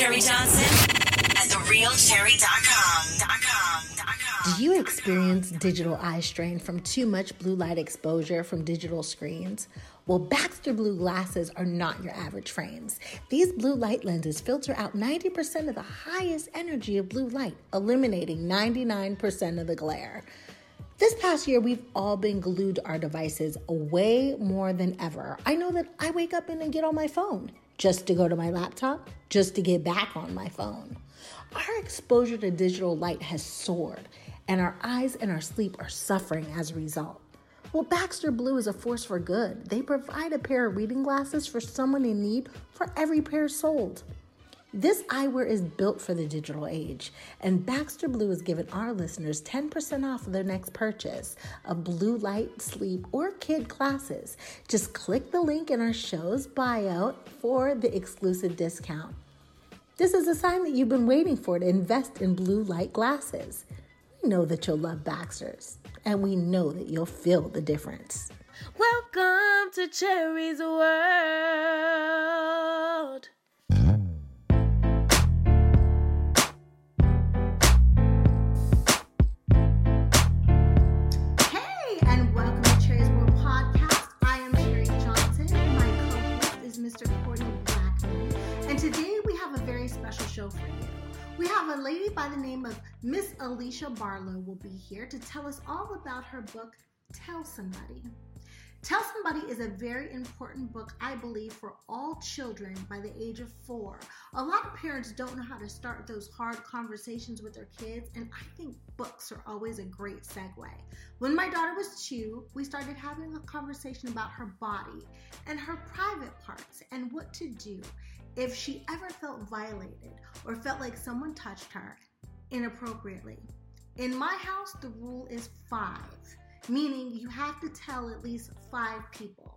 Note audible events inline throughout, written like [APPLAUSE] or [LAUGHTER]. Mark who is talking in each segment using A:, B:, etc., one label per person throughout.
A: Cherie Johnson at therealcherie.com.
B: Do you experience digital eye strain from too much blue light exposure from digital screens? Well, Baxter Blue glasses are not your average frames. These blue light lenses filter out 90% of the highest energy of blue light, eliminating 99% of the glare. This past year, we've all been glued to our devices way more than ever. I know that I wake up and get on my phone just to go to my laptop, just to get back on my phone. Our exposure to digital light has soared, and our eyes and our sleep are suffering as a result. Well, Baxter Blue is a force for good. They provide a pair of reading glasses for someone in need for every pair sold. This eyewear is built for the digital age, and Baxter Blue has given our listeners 10% off of their next purchase of blue light, sleep, or kid glasses. Just click the link in our show's bio for the exclusive discount. This is a sign that you've been waiting for to invest in blue light glasses. We know that you'll love Baxter's, and we know that you'll feel the difference.
C: Welcome to Cherie's World.
B: Name of Miss Aleesha Barlow will be here to tell us all about her book, Tell Somebody. Tell Somebody is a very important book, I believe, for all children by the age of four. A lot of parents don't know how to start those hard conversations with their kids, and I think books are always a great segue. When my daughter was two, we started having a conversation about her body and her private parts and what to do if she ever felt violated or felt like someone touched her inappropriately. In my house, the rule is five meaning you have to tell at least five people.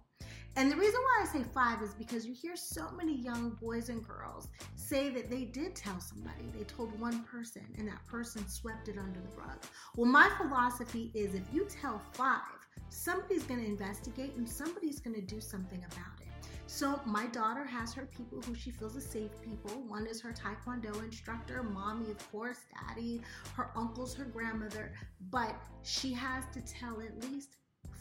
B: And the reason why I say five is because you hear so many young boys and girls say that they did tell somebody. They told one person and that person swept it under the rug. Well, my philosophy is if you tell five, somebody's going to investigate and somebody's going to do something about it. So my daughter has her people who she feels are safe people. One is her taekwondo instructor, mommy, of course, daddy, her uncles, her grandmother. But she has to tell at least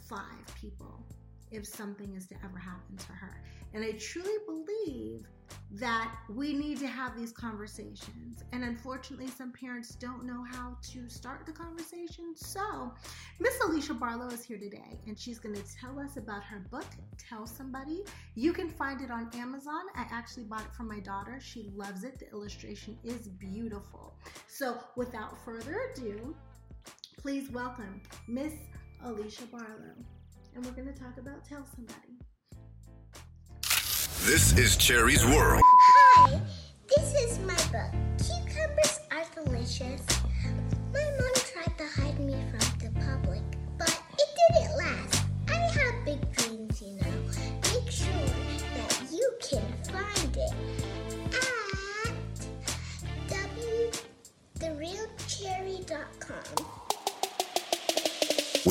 B: five people if something is to ever happen to her. And I truly believe that we need to have these conversations. And unfortunately, some parents don't know how to start the conversation. So, Miss Aleesha Barlow is here today, and she's going to tell us about her book, Tell Somebody. You can find it on Amazon. I actually bought it for my daughter. She loves it. The illustration is beautiful. So, without further ado, please welcome Miss Aleesha Barlow. And we're going to talk about Tell Somebody.
D: This is Cherie's World.
E: Hi,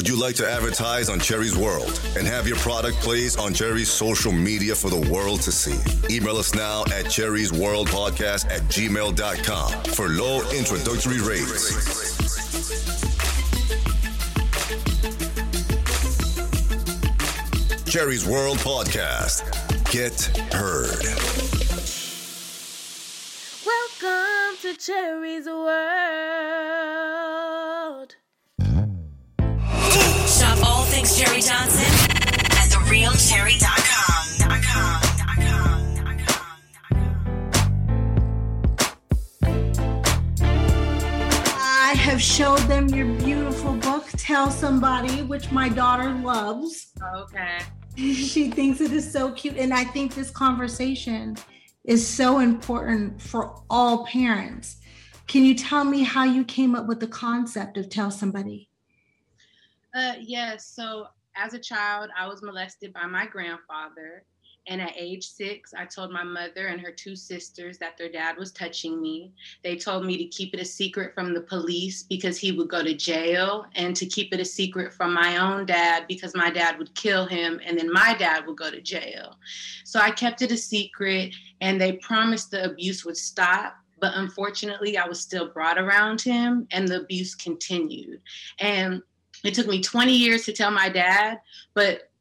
D: Would you like to advertise on Cherie's World and have your product placed on Cherie's social media for the world to see? Email us now at Cherie's World Podcast at gmail.com for low introductory rates. Cherie's World Podcast. Get heard.
C: Welcome to
B: Cherie's Somebody, which my daughter loves.
C: Okay. [LAUGHS]
B: she thinks it is so cute. And I think this conversation is so important for all parents. Can you tell me how you came up with the concept of tell somebody?
F: Uh, yes. So as a child, I was molested by my grandfather. And at age six, I told my mother and her two sisters that their dad was touching me. They told me to keep it a secret from the police because he would go to jail, and to keep it a secret from my own dad because my dad would kill him, and then my dad would go to jail. So I kept it a secret, and they promised the abuse would stop. But unfortunately, I was still brought around him, and the abuse continued. And it took me 20 years to tell my dad, but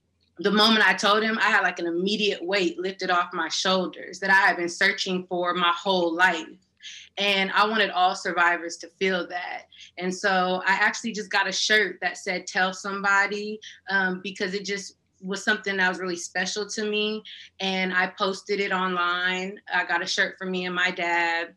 F: the moment I told him, I had like an immediate weight lifted off my shoulders that I had been searching for my whole life. And I wanted all survivors to feel that. And so I actually just got a shirt that said, Tell somebody, um, because it just was something that was really special to me. And I posted it online. I got a shirt for me and my dad.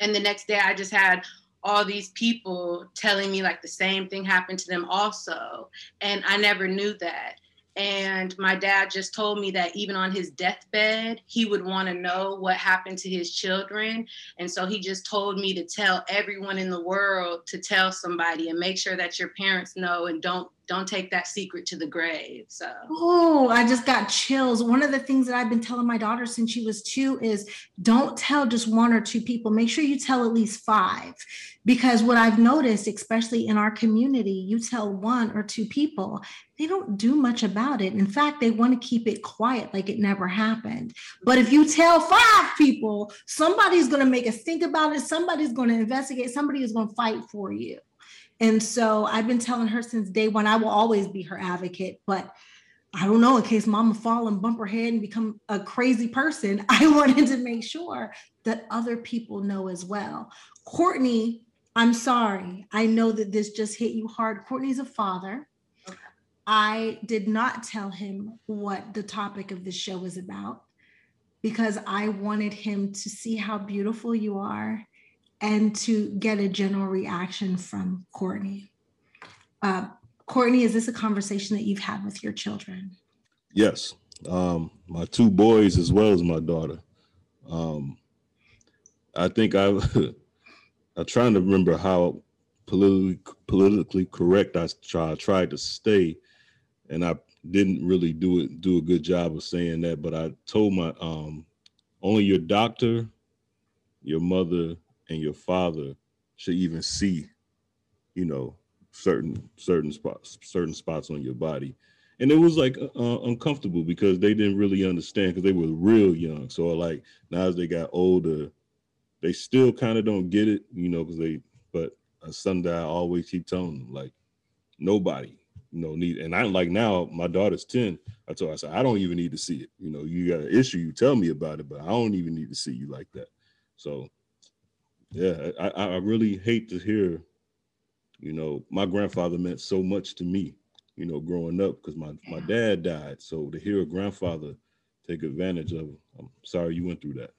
F: And the next day, I just had all these people telling me like the same thing happened to them also. And I never knew that. And my dad just told me that even on his deathbed, he would want to know what happened to his children. And so he just told me to tell everyone in the world to tell somebody and make sure that your parents know and don't don't take that secret to the grave. So,
B: oh, I just got chills. One of the things that I've been telling my daughter since she was two is don't tell just one or two people. Make sure you tell at least five. Because what I've noticed, especially in our community, you tell one or two people, they don't do much about it. In fact, they want to keep it quiet like it never happened. But if you tell five people, somebody's going to make us think about it, somebody's going to investigate, somebody is going to fight for you. And so I've been telling her since day one, I will always be her advocate, but I don't know, in case mama fall and bump her head and become a crazy person, [LAUGHS] I wanted to make sure that other people know as well. Courtney, I'm sorry. I know that this just hit you hard. Courtney's a father. I did not tell him what the topic of this show is about because I wanted him to see how beautiful you are and to get a general reaction from Courtney. Uh, Courtney, is this a conversation that you've had with your children?
G: Yes, um, my two boys as well as my daughter. Um, I think I, [LAUGHS] I'm trying to remember how politically politically correct I try, tried to stay, and I didn't really do it do a good job of saying that. But I told my um, only your doctor, your mother, and your father should even see, you know, certain certain spots certain spots on your body. And it was like uh, uncomfortable because they didn't really understand because they were real young. So like now as they got older they still kind of don't get it you know because they but a son that i always keep telling them like nobody you know need and i'm like now my daughter's 10 i told her i said i don't even need to see it you know you got an issue you tell me about it but i don't even need to see you like that. So yeah, I, I really hate to hear, you know, my grandfather meant so much to me, you know, growing up because my, my dad died. So to hear a grandfather take advantage of, I'm sorry you went through that.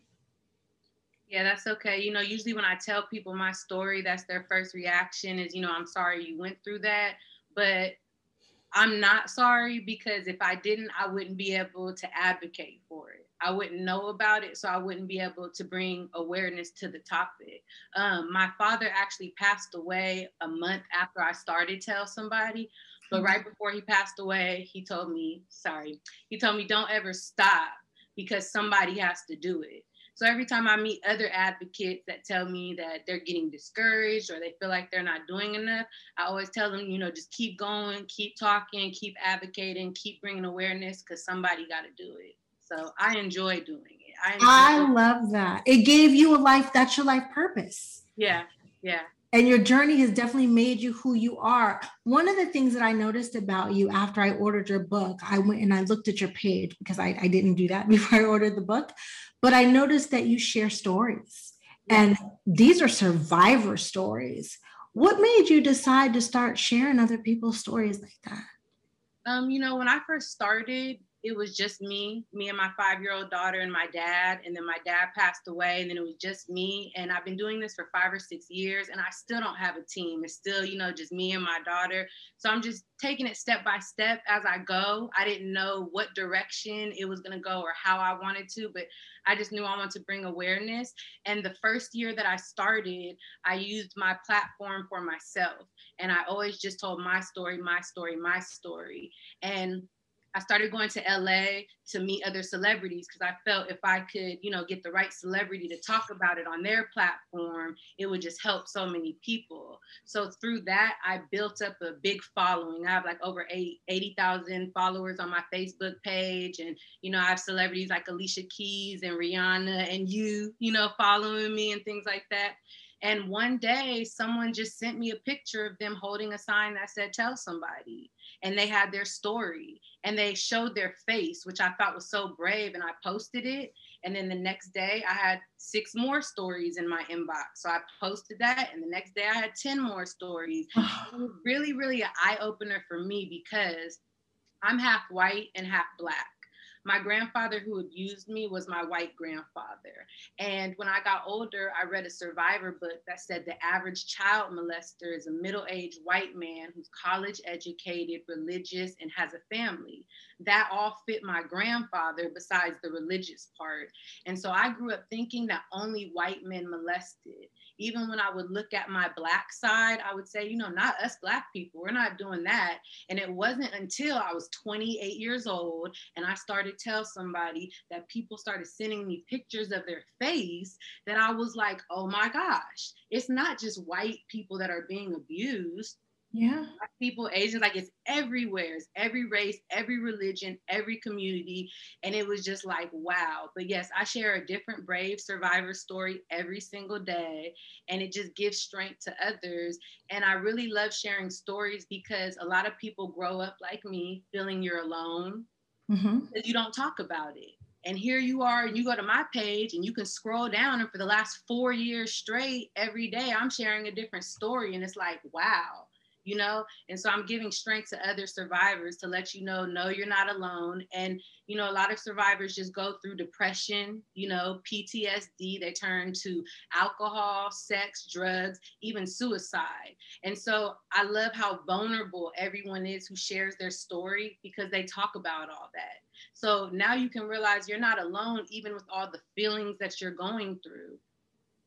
F: Yeah, that's okay. You know, usually when I tell people my story, that's their first reaction is, you know, I'm sorry you went through that. But I'm not sorry because if I didn't, I wouldn't be able to advocate for it. I wouldn't know about it, so I wouldn't be able to bring awareness to the topic. Um, my father actually passed away a month after I started Tell Somebody, but right before he passed away, he told me, sorry, he told me, don't ever stop because somebody has to do it. So every time I meet other advocates that tell me that they're getting discouraged or they feel like they're not doing enough, I always tell them, you know, just keep going, keep talking, keep advocating, keep bringing awareness because somebody got to do it. So I enjoy doing it.
B: I, I love that. It gave you a life. That's your life purpose.
F: Yeah. Yeah.
B: And your journey has definitely made you who you are. One of the things that I noticed about you after I ordered your book, I went and I looked at your page because I, I didn't do that [LAUGHS] before I ordered the book, but I noticed that you share stories. And these are survivor stories. What made you decide to start sharing other people's stories like that?
F: Um, you know, when I first started, it was just me, me and my five year old daughter and my dad. And then my dad passed away, and then it was just me. And I've been doing this for five or six years, and I still don't have a team. It's still, you know, just me and my daughter. So I'm just taking it step by step as I go. I didn't know what direction it was going to go or how I wanted to, but I just knew I wanted to bring awareness. And the first year that I started, I used my platform for myself. And I always just told my story, my story, my story. And I started going to LA to meet other celebrities because I felt if I could, you know, get the right celebrity to talk about it on their platform, it would just help so many people. So through that, I built up a big following. I have like over 80,000 followers on my Facebook page. And, you know, I have celebrities like Alicia Keys and Rihanna and you, you know, following me and things like that. And one day, someone just sent me a picture of them holding a sign that said, Tell somebody. And they had their story and they showed their face, which I thought was so brave. And I posted it. And then the next day, I had six more stories in my inbox. So I posted that. And the next day, I had 10 more stories. [SIGHS] it was really, really an eye opener for me because I'm half white and half black my grandfather who abused me was my white grandfather. And when I got older, I read a survivor book that said the average child molester is a middle aged white man who's college educated, religious, and has a family. That all fit my grandfather besides the religious part. And so I grew up thinking that only white men molested even when I would look at my black side, I would say, you know, not us black people, we're not doing that. And it wasn't until I was 28 years old and I started tell somebody that people started sending me pictures of their face that I was like, oh my gosh, it's not just white people that are being abused
H: yeah.
F: People asians like it's everywhere. It's every race every religion every community. And it was just like wow. But yes i share a different brave survivor story every single day. And it just gives strength to others. And i really love sharing stories because a lot of people grow up like me feeling you're alone.
H: Mm-hmm.
F: because you don't talk about it. And here you are, and you go to my page and you can scroll down. And for the last four years straight, every day, I'm sharing a different story. And it's like, wow, you know? And so i'm giving strength to other survivors to let you know no you're not alone. And you know a lot of survivors just go through depression you know ptsd they turn to alcohol sex drugs even suicide. And so i love how vulnerable everyone is who shares their story because they talk about all that. So now you can realize you're not alone even with all the feelings that you're going through.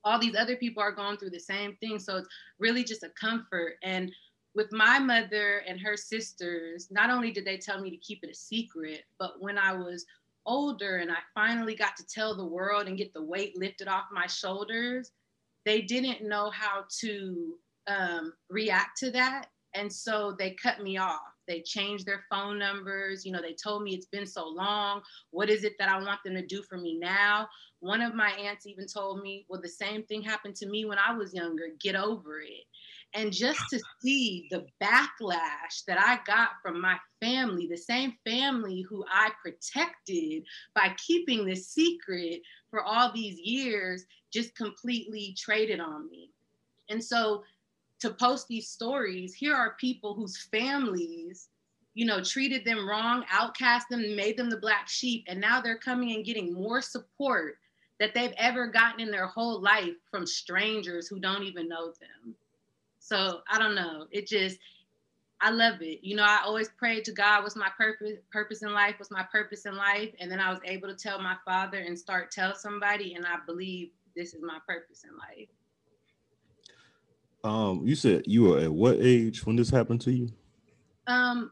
F: All these other people are going through the same thing. So it's really just a comfort. And with my mother and her sisters, not only did they tell me to keep it a secret, but when I was older and I finally got to tell the world and get the weight lifted off my shoulders, they didn't know how to um, react to that. And so they cut me off. They changed their phone numbers. You know, they told me it's been so long. What is it that I want them to do for me now? One of my aunts even told me, well, the same thing happened to me when I was younger. Get over it. And just to see the backlash that I got from my family, the same family who I protected by keeping this secret for all these years, just completely traded on me. And so to post these stories, here are people whose families, you know, treated them wrong, outcast them, made them the black sheep, and now they're coming and getting more support that they've ever gotten in their whole life from strangers who don't even know them. So I don't know. It just I love it. You know, I always prayed to God, what's my purpose purpose in life? What's my purpose in life? And then I was able to tell my father and start tell somebody, and I believe this is my purpose in life.
G: Um, you said you were at what age when this happened to you?
F: Um,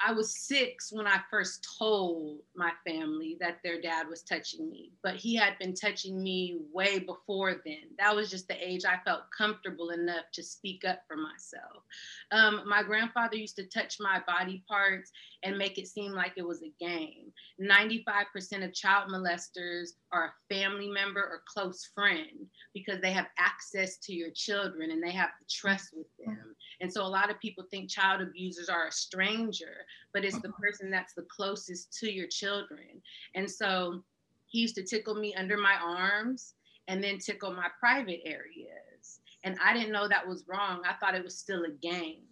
F: I was six when I first told my family that their dad was touching me, but he had been touching me way before then. That was just the age I felt comfortable enough to speak up for myself. Um, my grandfather used to touch my body parts and make it seem like it was a game. 95% of child molesters are a family member or close friend because they have access to your children and they have the trust with them. And so a lot of people think child abusers are a stranger, but it's the uh-huh. person that's the closest to your children. And so he used to tickle me under my arms and then tickle my private areas. And I didn't know that was wrong. I thought it was still a game.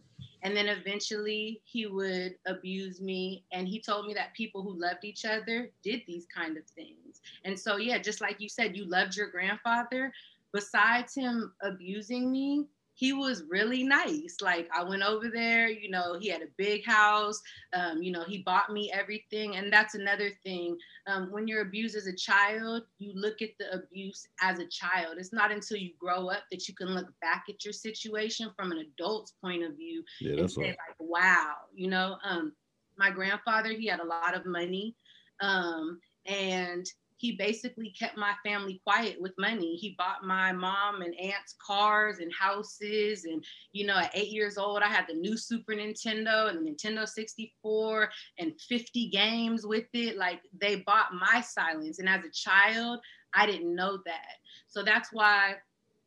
F: And then eventually he would abuse me. And he told me that people who loved each other did these kind of things. And so, yeah, just like you said, you loved your grandfather. Besides him abusing me, he was really nice. Like I went over there, you know, he had a big house. Um, you know, he bought me everything. And that's another thing. Um, when you're abused as a child, you look at the abuse as a child. It's not until you grow up that you can look back at your situation from an adult's point of view
G: Yeah,
F: and say
G: right.
F: like, wow, you know, um, my grandfather, he had a lot of money. Um, and he basically kept my family quiet with money. He bought my mom and aunt's cars and houses. And, you know, at eight years old, I had the new Super Nintendo and the Nintendo 64 and 50 games with it. Like they bought my silence. And as a child, I didn't know that. So that's why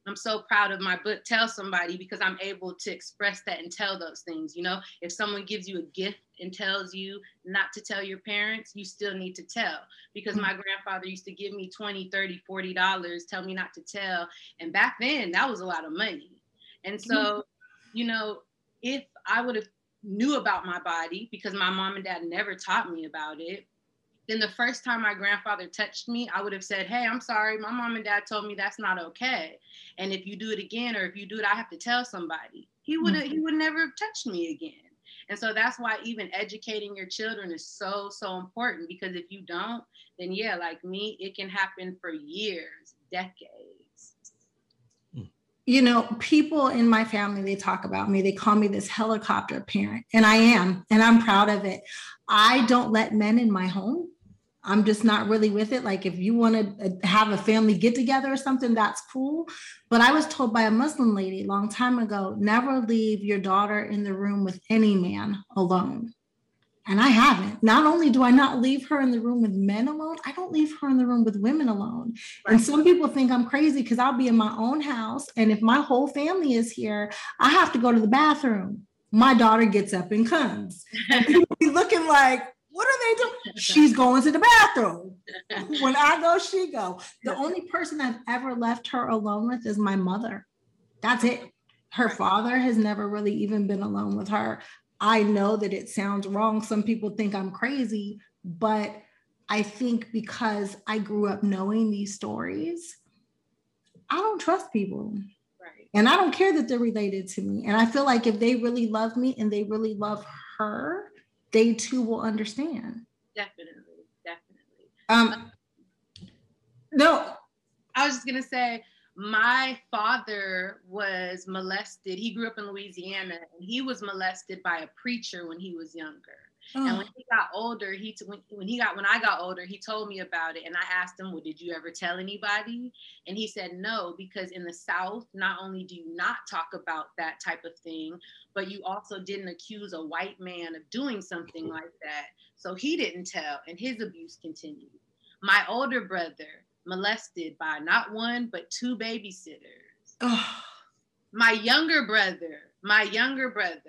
F: I'm so proud of my book, Tell Somebody, because I'm able to express that and tell those things. You know, if someone gives you a gift and tells you not to tell your parents, you still need to tell. Because my grandfather used to give me 20, 30, 40 dollars, tell me not to tell. And back then that was a lot of money. And so, mm-hmm. you know, if I would have knew about my body because my mom and dad never taught me about it, then the first time my grandfather touched me, I would have said, Hey, I'm sorry. My mom and dad told me that's not okay. And if you do it again, or if you do it, I have to tell somebody. He would have, he would never have touched me again. And so that's why even educating your children is so, so important because if you don't, then yeah, like me, it can happen for years, decades.
B: you know, people in my family, they talk about me. They call me this helicopter parent, and I am, and I'm proud of it. I don't let men in my home. I'm just not really with it. Like, if you want to uh, have a family get together or something, that's cool. But I was told by a Muslim lady a long time ago never leave your daughter in the room with any man alone. And I haven't. Not only do I not leave her in the room with men alone, I don't leave her in the room with women alone. And some people think I'm crazy because I'll be in my own house. And if my whole family is here, I have to go to the bathroom. My daughter gets up and comes. [LAUGHS] Looking like, what are they doing? [LAUGHS] She's going to the bathroom. [LAUGHS] When I go, she go. The only person I've ever left her alone with is my mother. That's it. Her father has never really even been alone with her. I know that it sounds wrong. Some people think I'm crazy, but I think because I grew up knowing these stories, I don't trust people.
F: Right.
B: And I don't care that they're related to me. And I feel like if they really love me and they really love her, they too will understand.
F: Definitely. Definitely.
B: Um, no,
F: I was just gonna say, my father was molested. He grew up in Louisiana, and he was molested by a preacher when he was younger. And
B: oh,
F: when he got older, he t- when, when he got when I got older, he told me about it, and I asked him, "Well, did you ever tell anybody?" And he said, "No, because in the South, not only do you not talk about that type of thing, but you also didn't accuse a white man of doing something like that. So he didn't tell, and his abuse continued. My older brother molested by not one but two babysitters.
B: oh,
F: My younger brother, my younger brother,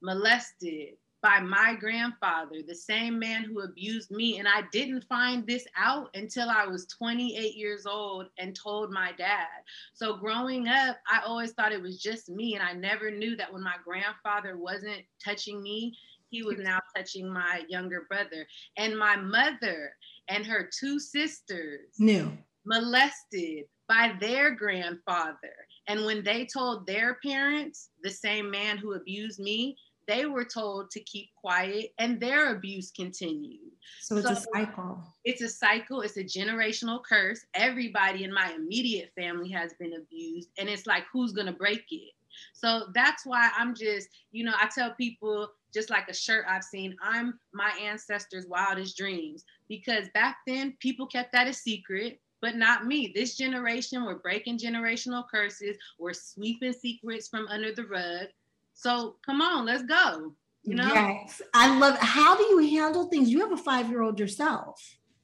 F: molested by my grandfather, the same man who abused me. And I didn't find this out until I was 28 years old and told my dad. So growing up, I always thought it was just me. And I never knew that when my grandfather wasn't touching me, he was now touching my younger brother. And my mother and her two sisters
B: new.
F: molested by their grandfather. And when they told their parents, the same man who abused me, they were told to keep quiet and their abuse continued.
B: So it's a cycle.
F: It's a cycle, it's a generational curse. Everybody in my immediate family has been abused, and it's like, who's gonna break it? So that's why I'm just, you know, I tell people, just like a shirt I've seen, I'm my ancestors' wildest dreams. Because back then, people kept that a secret, but not me. This generation, we're breaking generational curses, we're sweeping secrets from under the rug. So come on, let's go. You know,
B: Yes. I love how do you handle things? You have a five-year-old yourself.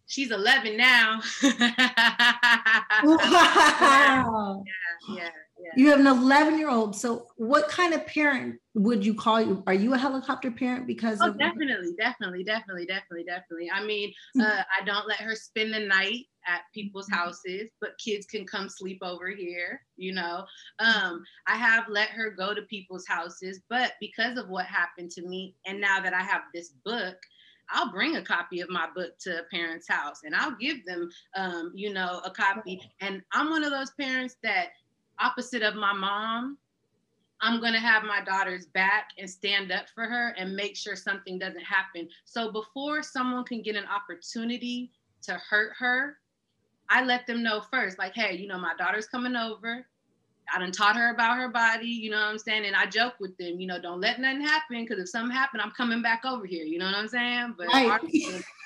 F: she's 11 now. [LAUGHS]
B: Wow.
F: yeah, yeah.
B: You have an 11 year old. So, what kind of parent would you call you? Are you a helicopter parent because
F: Oh,
B: of
F: definitely, definitely, definitely, definitely, definitely. I mean,
B: Mhm.
F: uh, I don't let her spend the night at people's
B: Mhm.
F: houses, but kids can come sleep over here. You know, um, I have let her go to people's houses, but because of what happened to me, and now that I have this book. I'll bring a copy of my book to a parent's house and I'll give them, um, you know, a copy. And I'm one of those parents that, opposite of my mom, I'm going to have my daughter's back and stand up for her and make sure something doesn't happen. So before someone can get an opportunity to hurt her, I let them know first, like, hey, you know, my daughter's coming over. I done taught her about her body, you know what I'm saying? And I joke with them, you know, don't let nothing happen because if something happened, I'm coming back over here, you know what I'm saying? But
B: Right.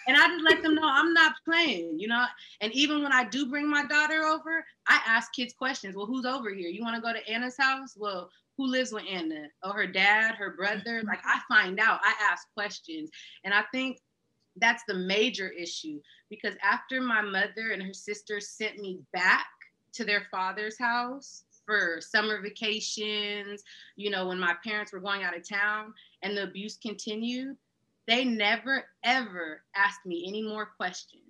F: And I just let them know I'm not playing, you know. And even when I do bring my daughter over, I ask kids questions. Well, who's over here? You want to go to Anna's house? Well, who lives with Anna? Oh, her dad, her brother. Mm-hmm. Like I find out. I ask questions, and I think that's the major issue because after my mother and her sister sent me back to their father's house for summer vacations, you know, when my parents were going out of town and the abuse continued, they never ever asked me any more questions.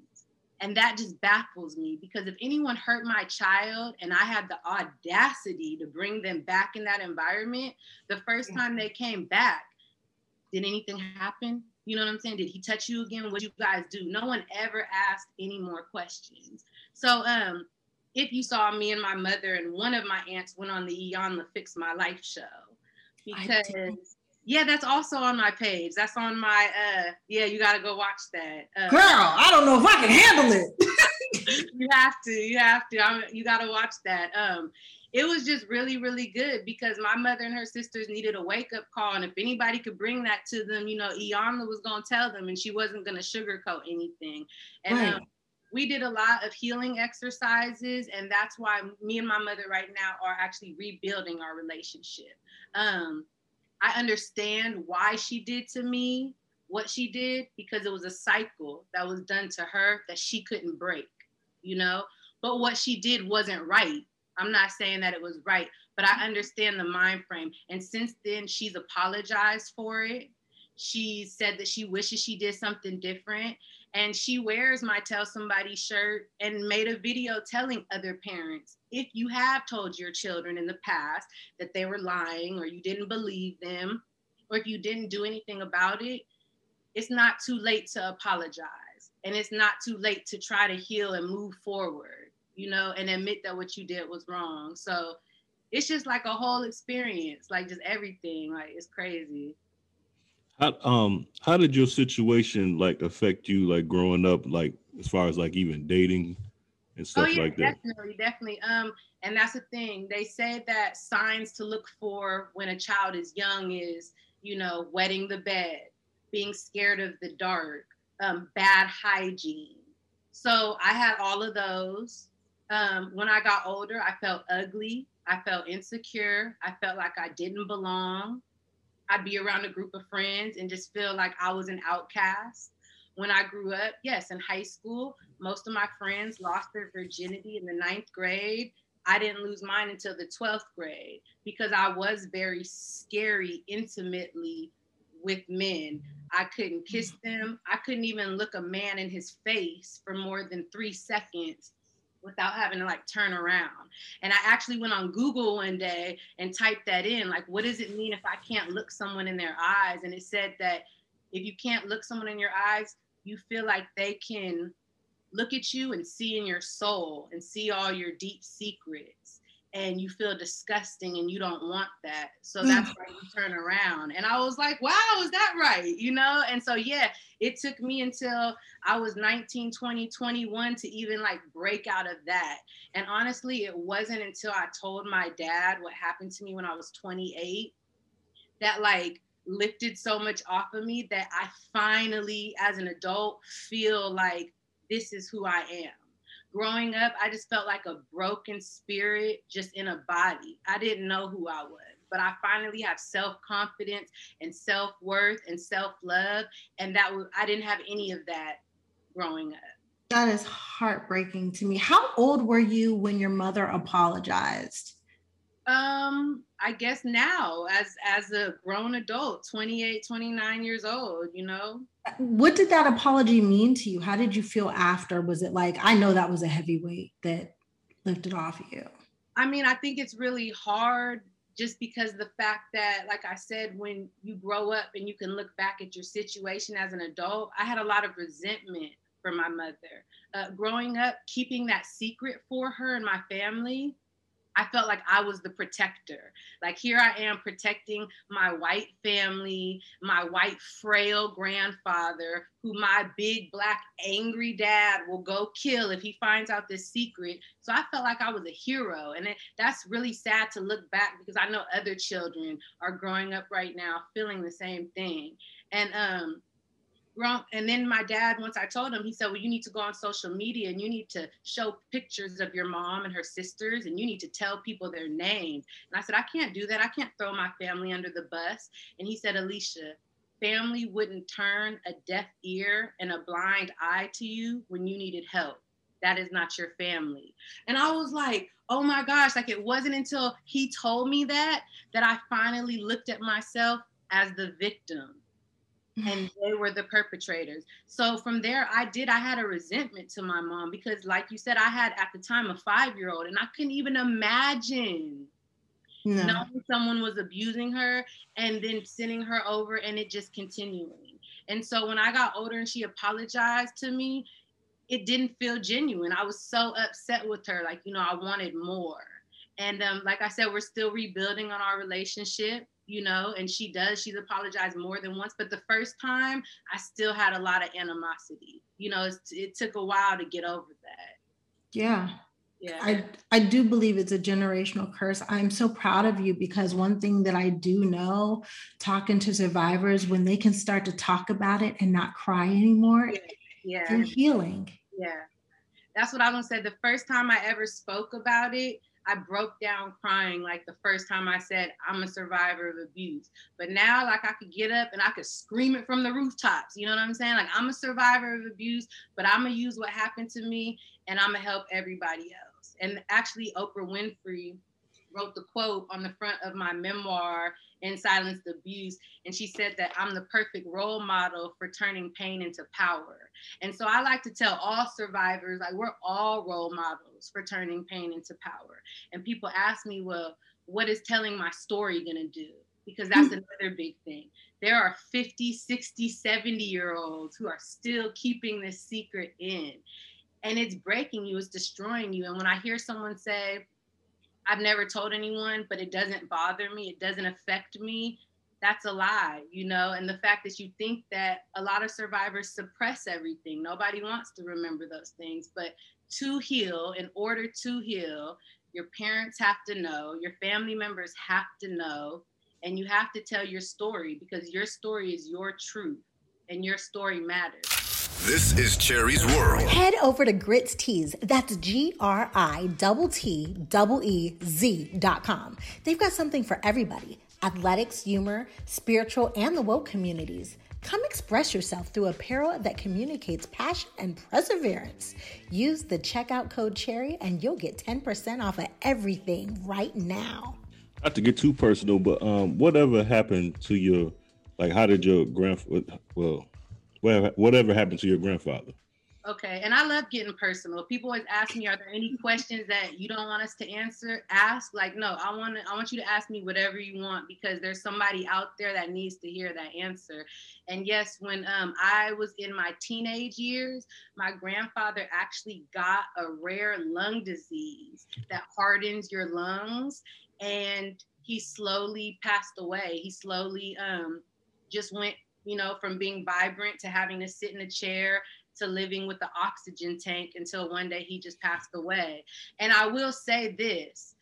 F: And that just baffles me because if anyone hurt my child and I had the audacity to bring them back in that environment, the first time they came back, did anything happen? You know what I'm saying? Did he touch you again? What you guys do? No one ever asked any more questions. So um if you saw me and my mother and one of my aunts went on the Eon the Fix My Life show. Because. Yeah, that's also on my page. That's on my uh yeah, you gotta go watch that. Uh,
B: Girl, I don't know if I can handle it. [LAUGHS]
F: you have to, you have to. I'm, you gotta watch that. Um, it was just really, really good because my mother and her sisters needed a wake up call, and if anybody could bring that to them, you know, Iyanla was gonna tell them, and she wasn't gonna sugarcoat anything. And
B: Right.
F: um, we did a lot of healing exercises, and that's why me and my mother right now are actually rebuilding our relationship. Um, I understand why she did to me what she did because it was a cycle that was done to her that she couldn't break, you know? But what she did wasn't right. I'm not saying that it was right, but I understand the mind frame. And since then, she's apologized for it. She said that she wishes she did something different. And she wears my Tell Somebody shirt and made a video telling other parents if you have told your children in the past that they were lying or you didn't believe them, or if you didn't do anything about it, it's not too late to apologize. And it's not too late to try to heal and move forward, you know, and admit that what you did was wrong. So it's just like a whole experience, like just everything. Like it's crazy.
G: How um how did your situation like affect you like growing up like as far as like even dating and stuff
F: oh yeah,
G: like that?
F: definitely, definitely. Um, and that's the thing. They say that signs to look for when a child is young is, you know, wetting the bed, being scared of the dark, um, bad hygiene. So I had all of those. Um, when I got older, I felt ugly. I felt insecure. I felt like I didn't belong. I'd be around a group of friends and just feel like I was an outcast. When I grew up, yes, in high school, most of my friends lost their virginity in the ninth grade. I didn't lose mine until the 12th grade because I was very scary intimately with men. I couldn't kiss them. I couldn't even look a man in his face for more than three seconds without having to like turn around. And I actually went on Google one day and typed that in like, what does it mean if I can't look someone in their eyes? And it said that if you can't look someone in your eyes, you feel like they can look at you and see in your soul and see all your deep secrets and you feel disgusting and you don't want that. So mm. that's why you turn around. And i was like wow is that right? You know? And so yeah it took me until i was 19 20 21 to even like break out of that. And honestly it wasn't until i told my dad what happened to me when i was 28 that like lifted so much off of me that i finally as an adult feel like this is who I am. Growing up, I just felt like a broken spirit just in a body. I didn't know who I was, but I finally have self confidence and self worth and self love. And that was, I didn't have any of that growing up.
B: That is heartbreaking to me. How old were you when your mother apologized?
F: Um, I guess now as as a grown adult, 28, 29 years old, you know.
B: What did that apology mean to you? How did you feel after? Was it like I know that was a heavy weight that lifted off you?
F: I mean, I think it's really hard just because the fact that, like I said, when you grow up and you can look back at your situation as an adult, I had a lot of resentment for my mother. Uh, growing up, keeping that secret for her and my family, I felt like I was the protector. Like here I am protecting my white family, my white frail grandfather, who my big black angry dad will go kill if he finds out this secret. So I felt like I was a hero. And it, that's really sad to look back because I know other children are growing up right now feeling the same thing. And um grown and then my dad once i told him he said well you need to go on social media and you need to show pictures of your mom and her sisters and you need to tell people their names. And i said i can't do that. I can't throw my family under the bus. And he said aleesha family wouldn't turn a deaf ear and a blind eye to you when you needed help. That is not your family. And i was like oh my gosh like it wasn't until he told me that that i finally looked at myself as the victim and they were the perpetrators. So from there, I did, I had a resentment to my mom because, like you said, I had at the time a five year old and I couldn't even imagine no. knowing someone was abusing her and then sending her over and it just continuing. And so when I got older and she apologized to me, it didn't feel genuine. I was so upset with her. Like, you know, I wanted more. And um, like I said, we're still rebuilding on our relationship you know, and she does. She's apologized more than once, but the first time I still had a lot of animosity. You know, it took a while to get over that.
B: Yeah. Yeah. I, I do believe it's a generational curse. I'm so proud of you because one thing that I do know talking to survivors, when they can start to talk about it and not cry anymore, yeah. yeah. they're healing.
F: Yeah. That's what I was gonna say. The first time I ever spoke about it, I broke down crying like the first time I said I'm a survivor of abuse. But now, like I could get up and I could scream it from the rooftops. You know what I'm saying? Like I'm a survivor of abuse, but I'm gonna use what happened to me and I'm gonna help everybody else. And actually, Oprah Winfrey wrote the quote on the front of my memoir in silenced Abuse. And she said that I'm the perfect role model for turning pain into power. And so I like to tell all survivors, like, we're all role models for turning pain into power. And people ask me, well, what is telling my story going to do? Because that's mm-hmm. another big thing. There are 50, 60, 70 year olds who are still keeping this secret in. And it's breaking you, it's destroying you. And when I hear someone say, I've never told anyone, but it doesn't bother me. It doesn't affect me. That's a lie, you know? And the fact that you think that a lot of survivors suppress everything, nobody wants to remember those things. But to heal, in order to heal, your parents have to know, your family members have to know, and you have to tell your story because your story is your truth and your story matters.
D: This is Cherie's World.
B: Head over to Gritteez. That's G R I T T E E Z dot com. They've got something for everybody athletics, humor, spiritual, and the woke communities. Come express yourself through apparel that communicates passion and perseverance. Use the checkout code CHERRY and you'll get 10% off of everything right now.
G: Not to get too personal, but um, whatever happened to your, like, how did your grand, well, whatever happened to your grandfather?
F: Okay, and I love getting personal. People always ask me, "Are there any questions that you don't want us to answer?" Ask like, no, I want to. I want you to ask me whatever you want because there's somebody out there that needs to hear that answer. And yes, when um, I was in my teenage years, my grandfather actually got a rare lung disease that hardens your lungs, and he slowly passed away. He slowly um, just went you know, from being vibrant to having to sit in a chair to living with the oxygen tank until one day he just passed away. And I will say this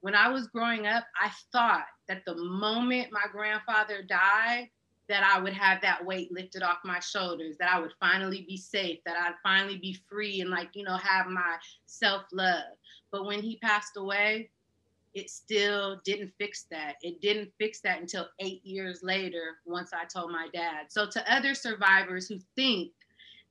F: when I was growing up, I thought that the moment my grandfather died, that I would have that weight lifted off my shoulders, that I would finally be safe, that I'd finally be free and like, you know, have my self love. But when he passed away, it still didn't fix that. It didn't fix that until eight years later, once I told my dad. So, to other survivors who think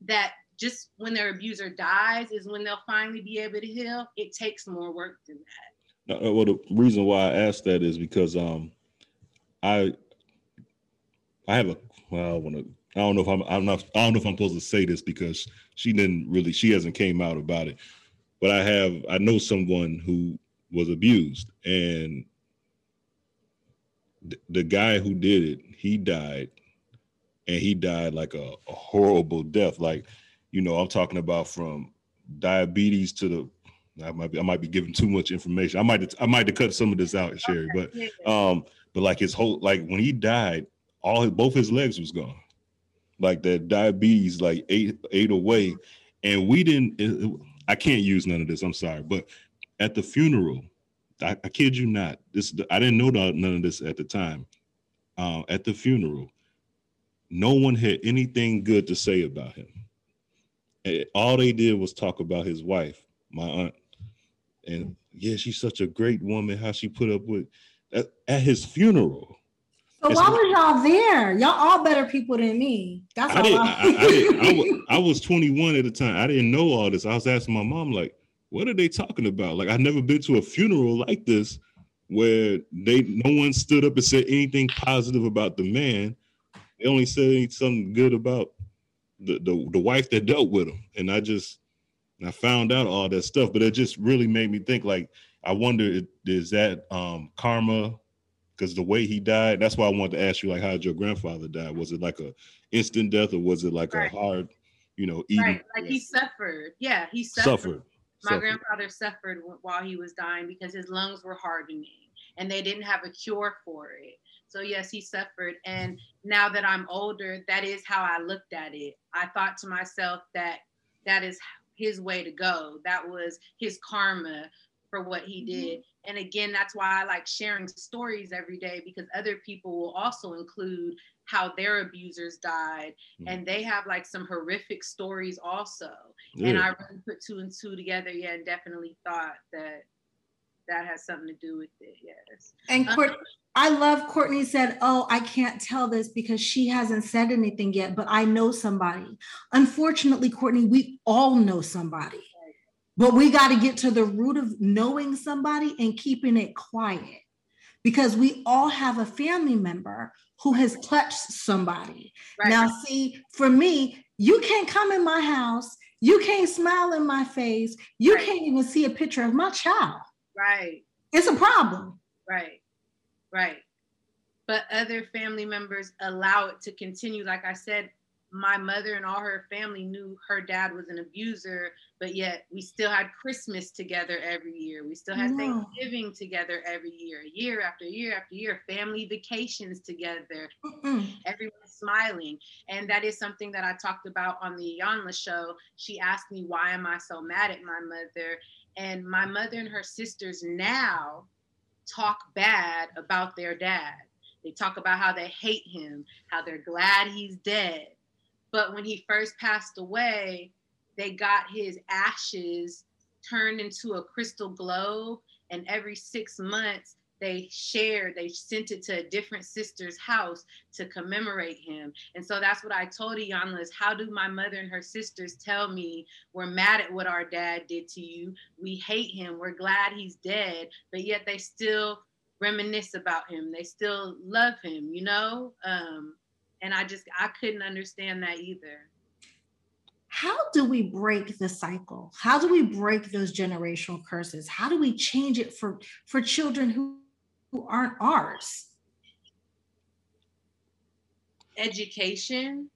F: that just when their abuser dies is when they'll finally be able to heal, it takes more work than that.
G: No, uh, well, the reason why I asked that is because um, I I have a well, I want to. I don't know if I'm. I'm not. I don't know if I'm supposed to say this because she didn't really. She hasn't came out about it. But I have. I know someone who was abused, and th- the guy who did it, he died, and he died like a, a horrible death. Like, you know, I'm talking about from diabetes to the I might be I might be giving too much information. I might I might have cut some of this out, Cherie, but um, but like his whole like when he died, all his, both his legs was gone, like that diabetes like ate ate away, and we didn't. It, I can't use none of this. I'm sorry, but at the funeral, I, I kid you not, this I didn't know none of this at the time. Uh, at the funeral, no one had anything good to say about him. And all they did was talk about his wife, my aunt and yeah, she's such a great woman. How she put up with at, at his funeral.
B: So why was y'all there? Y'all all better people than me. That's
G: I all. Didn't, I, I, I, didn't, I, [LAUGHS] was, I was 21 at the time. I didn't know all this. I was asking my mom, like, what are they talking about? Like, I've never been to a funeral like this where they no one stood up and said anything positive about the man. They only said something good about the, the, the wife that dealt with him. And I just I found out all that stuff, but it just really made me think like, I wonder, is that um, karma? Because the way he died, that's why I wanted to ask you, like, how did your grandfather die? Was it like a instant death or was it like right. a hard, you know, eating? Right,
F: like he suffered. Yeah, he suffered. suffered. My grandfather suffered while he was dying because his lungs were hardening and they didn't have a cure for it. So yes, he suffered. And now that I'm older, that is how I looked at it. I thought to myself that that is his way to go. That was his karma for what he mm-hmm. did. And again, that's why I like sharing stories every day because other people will also include how their abusers died mm-hmm. and they have like some horrific stories also. Yeah. And I really put two and two together, yeah, and definitely thought that that has something to do with it, yes.
B: And Court, um, I love Courtney said, Oh, I can't tell this because she hasn't said anything yet, but I know somebody. Unfortunately, Courtney, we all know somebody, but we got to get to the root of knowing somebody and keeping it quiet because we all have a family member who has touched somebody. Right. Now, see, for me, you can't come in my house, you can't smile in my face, you right. can't even see a picture of my child.
F: Right.
B: It's a problem.
F: Right. Right. But other family members allow it to continue. Like I said, my mother and all her family knew her dad was an abuser, but yet we still had Christmas together every year. We still had no. Thanksgiving together every year, year after year after year, family vacations together, mm everyone smiling. And that is something that I talked about on the Iyanla show. She asked me, Why am I so mad at my mother? And my mother and her sisters now talk bad about their dad. They talk about how they hate him, how they're glad he's dead. But when he first passed away, they got his ashes turned into a crystal globe. And every six months, they shared, they sent it to a different sister's house to commemorate him. And so that's what I told Iyanla is how do my mother and her sisters tell me we're mad at what our dad did to you? We hate him. We're glad he's dead, but yet they still reminisce about him. They still love him, you know? Um, and I just I couldn't understand that either.
B: How do we break the cycle? How do we break those generational curses? How do we change it for for children who who aren't ours.
F: Education.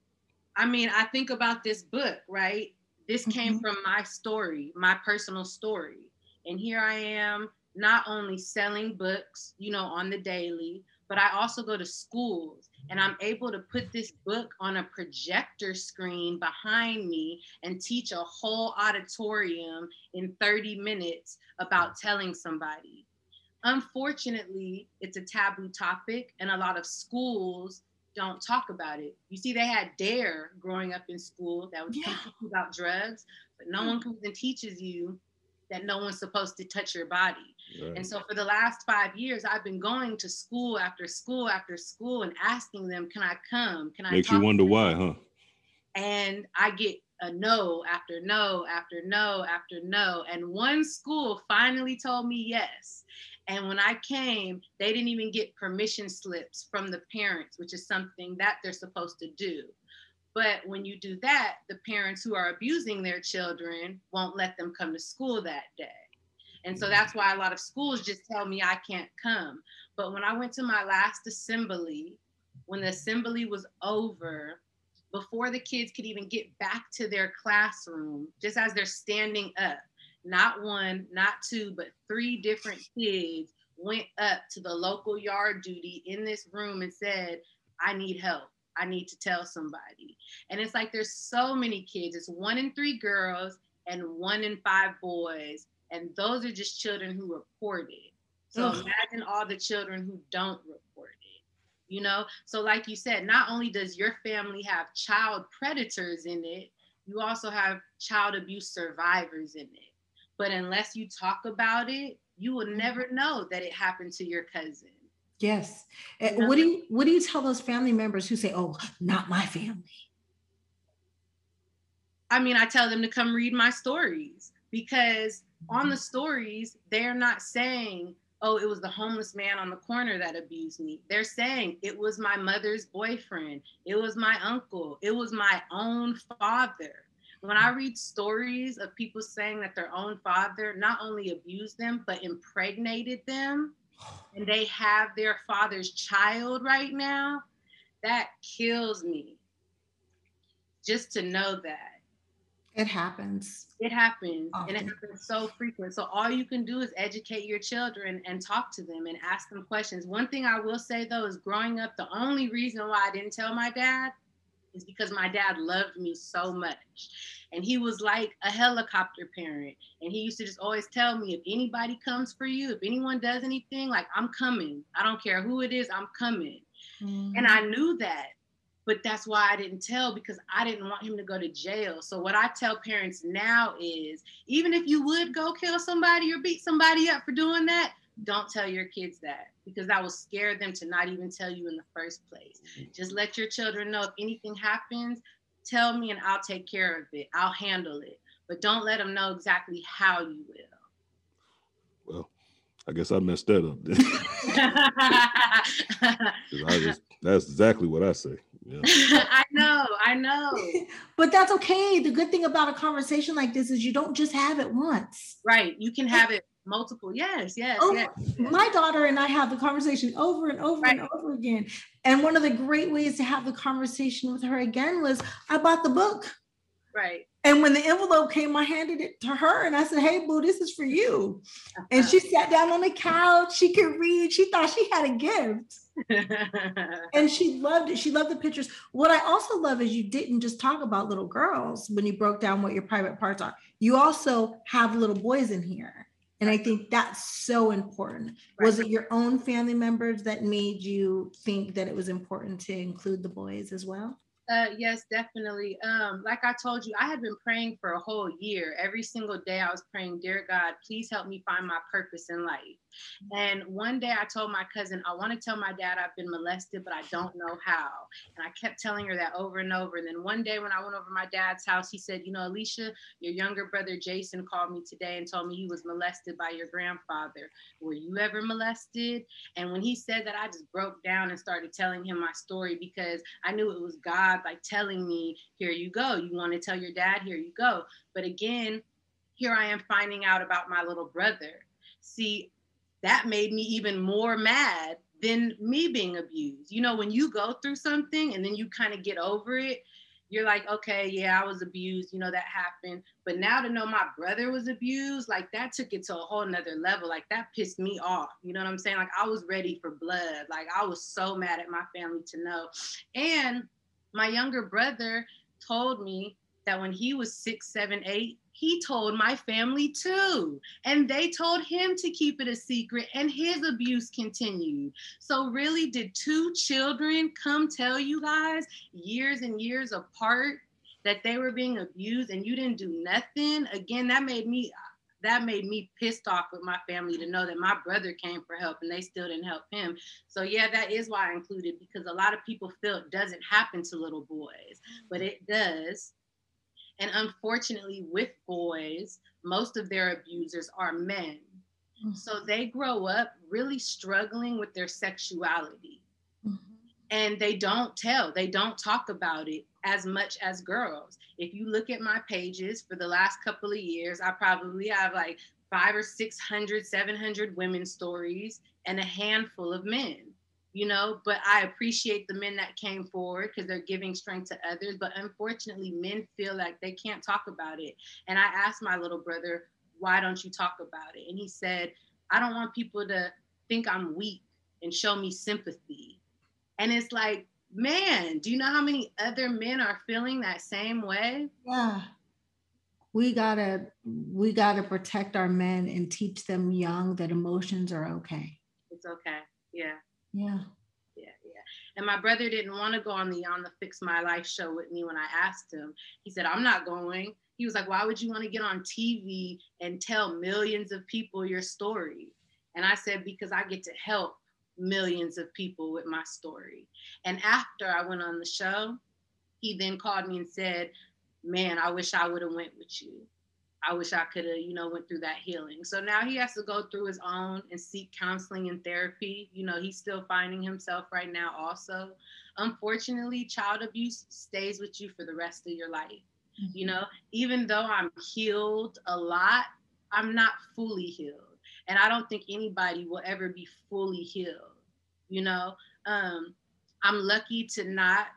F: I mean, I think about this book, right? This came mm-hmm. from my story, my personal story. And here I am, not only selling books, you know, on the daily, but I also go to schools and I'm able to put this book on a projector screen behind me and teach a whole auditorium in 30 minutes about telling somebody. Unfortunately, it's a taboo topic, and a lot of schools don't talk about it. You see, they had DARE growing up in school that was yeah. about drugs, but no mm. one comes and teaches you that no one's supposed to touch your body. Right. And so for the last five years, I've been going to school after school after school and asking them, "Can I come? Can I?"
G: Makes you wonder why, huh?
F: And I get a no after no after no after no. And one school finally told me yes. And when I came, they didn't even get permission slips from the parents, which is something that they're supposed to do. But when you do that, the parents who are abusing their children won't let them come to school that day. And so that's why a lot of schools just tell me I can't come. But when I went to my last assembly, when the assembly was over, before the kids could even get back to their classroom, just as they're standing up, not one, not two, but three different kids went up to the local yard duty in this room and said, I need help. I need to tell somebody. And it's like there's so many kids. It's one in three girls and one in five boys. And those are just children who report it. So
B: Ugh.
F: imagine all the children who don't report it. You know, so like you said, not only does your family have child predators in it, you also have child abuse survivors in it. But unless you talk about it, you will mm-hmm. never know that it happened to your cousin.
B: Yes. Eh,
F: yeah.
B: What do you what do you tell those family members who say, "Oh, not my family"?
F: I mean, I tell them to come read my stories because on mm-hmm. the stories, they're not saying, oh, it was the homeless man on the corner that abused me. They're saying it was my mother's boyfriend, it was my uncle, it was my own father. When I read stories of people saying that their own father not only abused them, but impregnated them, and they have their father's child right now, that kills me. Just to know that.
B: It happens.
F: it happens and it happens so frequent. So all you can do is educate your children and talk to them and ask them questions. One thing i will say though is growing up the only reason why i didn't tell my dad is because my dad loved me so much and he was like a helicopter parent. And he used to just always tell me if anybody comes for you if anyone does anything like i'm coming. I don't care who it is i'm coming. And I mm. knew that, but that's why I didn't tell because I didn't want him to go to jail. So what I tell parents now is even if you would go kill somebody or beat somebody up for doing that, don't tell your kids that because that will scare them to not even tell you in the first place. Mm. Just let your children know if anything happens, tell me and I'll take care of it. I'll handle it. But don't let them know exactly how you will.
G: Well, I guess I messed that up. then. [LAUGHS] [LAUGHS] 'Cause I just, that's exactly what I say. Yeah. [LAUGHS]
F: I know, I know.
B: But that's okay. The good thing about a conversation like this is you don't just have it once.
F: Right. You can have it multiple. Yes, yes,
B: Oh,
F: yes.
B: My daughter and I have the conversation over and over and over again. And one of the great ways to have the conversation with her again was I bought the book.
F: Right.
B: And when the envelope came, I handed it to her and I said, Hey, boo, this is for you. And uh-huh. she sat down on the couch. She could read. She thought she had a gift. [LAUGHS] And she loved it. She loved the pictures. What I also love is you didn't just talk about little girls when you broke down what your private parts are. You also have little boys in here. And I think that's so important. Was it your own family members that made you think that it was important to include the boys as well?
F: Uh, yes, definitely. Um, like I told you, I had been praying for a whole year. Every single day, I was praying, "Dear God, please help me find my purpose in life." And one day, I told my cousin, "I want to tell my dad I've been molested, but I don't know how." And I kept telling her that over and over. And then one day, when I went over to my dad's house, he said, "You know, Aleesha, your younger brother Jason called me today and told me he was molested by your grandfather. Were you ever molested?" And when he said that, I just broke down and started telling him my story because I knew it was God like telling me, here you go. You want to tell your dad, here you go. But again, here I am finding out about my little brother. See, that made me even more mad than me being abused. You know, when you go through something and then you kind of get over it, you're like, okay, yeah, I was abused, you know, that happened. But now to know my brother was abused, like that took it to a whole nother level. Like that pissed me off. You know what I'm saying? Like I was ready for blood. Like I was so mad at my family to know. And my younger brother told me that when he was six, seven, eight, he told my family too. And they told him to keep it a secret, and his abuse continued. So, really, did two children come tell you guys years and years apart that they were being abused and you didn't do nothing? Again, that made me. That made me pissed off with my family to know that my brother came for help and they still didn't help him. So yeah, that is why I included because a lot of people feel it doesn't happen to little boys, but it does. And unfortunately, with boys, most of their abusers are men.
B: Mm.
F: So they grow up really struggling with their sexuality
B: Mhm.
F: and they don't tell, they don't talk about it as much as girls. If you look at my pages for the last couple of years, I probably have like five or 600, 700 women's stories and a handful of men. You know, but I appreciate the men that came forward because they're giving strength to others. But unfortunately, men feel like they can't talk about it. And I asked my little brother, why don't you talk about it? And he said, I don't want people to think I'm weak and show me sympathy. And it's like, man, do you know how many other men are feeling that same way?
B: Yeah. We gotta we gotta protect our men and teach them young that emotions are okay.
F: It's okay. Yeah.
B: Yeah.
F: Yeah, yeah. And my brother didn't want to go on the on the Fix My Life show with me when I asked him. He said, I'm not going. He was like, Why would you want to get on TV and tell millions of people your story? And I said, Because I get to help millions of people with my story. And after I went on the show, he then called me and said, Man, I wish I would have went with you. I wish I could have, you know, went through that healing. So now he has to go through his own and seek counseling and therapy. You know, he's still finding himself right now also. Unfortunately, child abuse stays with you for the rest of your life. You know, even though I'm healed a lot, I'm not fully healed. And I don't think anybody will ever be fully healed. You know, um, I'm lucky to not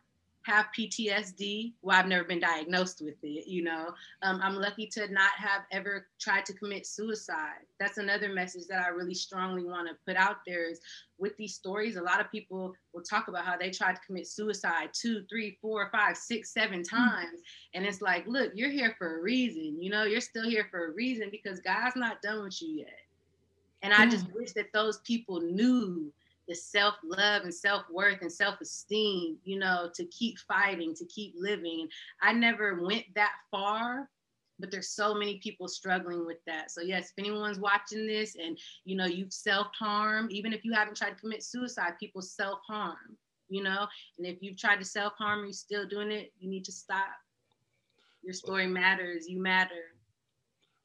F: have PTSD. Well, I've never been diagnosed with it, you know. Um, I'm lucky to not have ever tried to commit suicide. That's another message that I really strongly want to put out there is with these stories, a lot of people will talk about how they tried to commit suicide two, three, four, five, six, seven times. And it's like, look, you're here for a reason. You know, you're still here for a reason because God's not done with you yet. And I just wish that those people knew the self love and self worth and self esteem, you know, to keep fighting, to keep living. I never went that far, but there's so many people struggling with that. So, yes, if anyone's watching this and, you know, you've self harmed, even if you haven't tried to commit suicide, people self harm, you know, and if you've tried to self harm you're still doing it, you need to stop. Your story matters. You matter.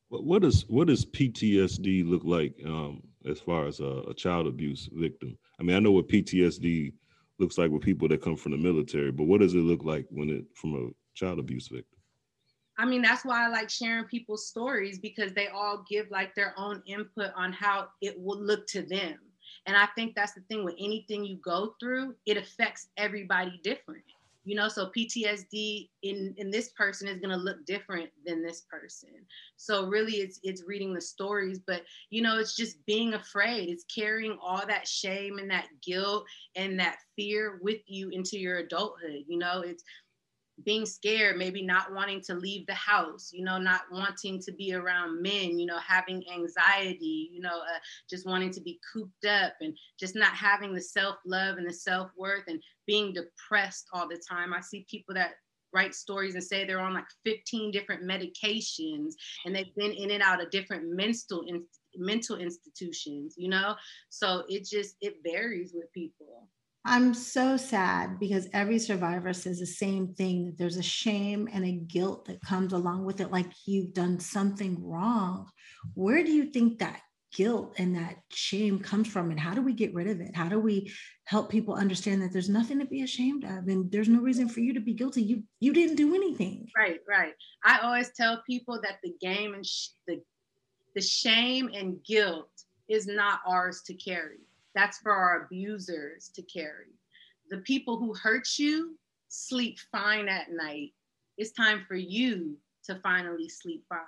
G: What what does what does PTSD look like um, as far as a, a child abuse victim? I mean, I know what PTSD looks like with people that come from the military, but what does it look like when it from a child abuse victim?
F: I mean, that's why I like sharing people's stories because they all give like their own input on how it will look to them. And I think that's the thing with anything you go through, it affects everybody different. You know, so PTSD in in this person is going to look different than this person. So really it's it's reading the stories, but you know, it's just being afraid. It's carrying all that shame and that guilt and that fear with you into your adulthood. You know, it's being scared, maybe not wanting to leave the house, you know, not wanting to be around men, you know, having anxiety, you know, uh, just wanting to be cooped up and just not having the self love and the self worth and being depressed all the time. I see people that write stories and say they're on like 15 different medications and they've been in and out of different mental in, mental institutions, you know? So it just it varies with people.
B: I'm so sad because every survivor says the same thing that there's a shame and a guilt that comes along with it, like you've done something wrong. Where do you think that guilt and that shame comes from? And how do we get rid of it? How do we help people understand that there's nothing to be ashamed of and there's no reason for you to be guilty? You you didn't do anything.
F: Right, right. I always tell people that the game and sh- the the shame and guilt is not ours to carry. That's for our abusers to carry. The people who hurt you sleep fine at night. It's time for you to finally sleep fine.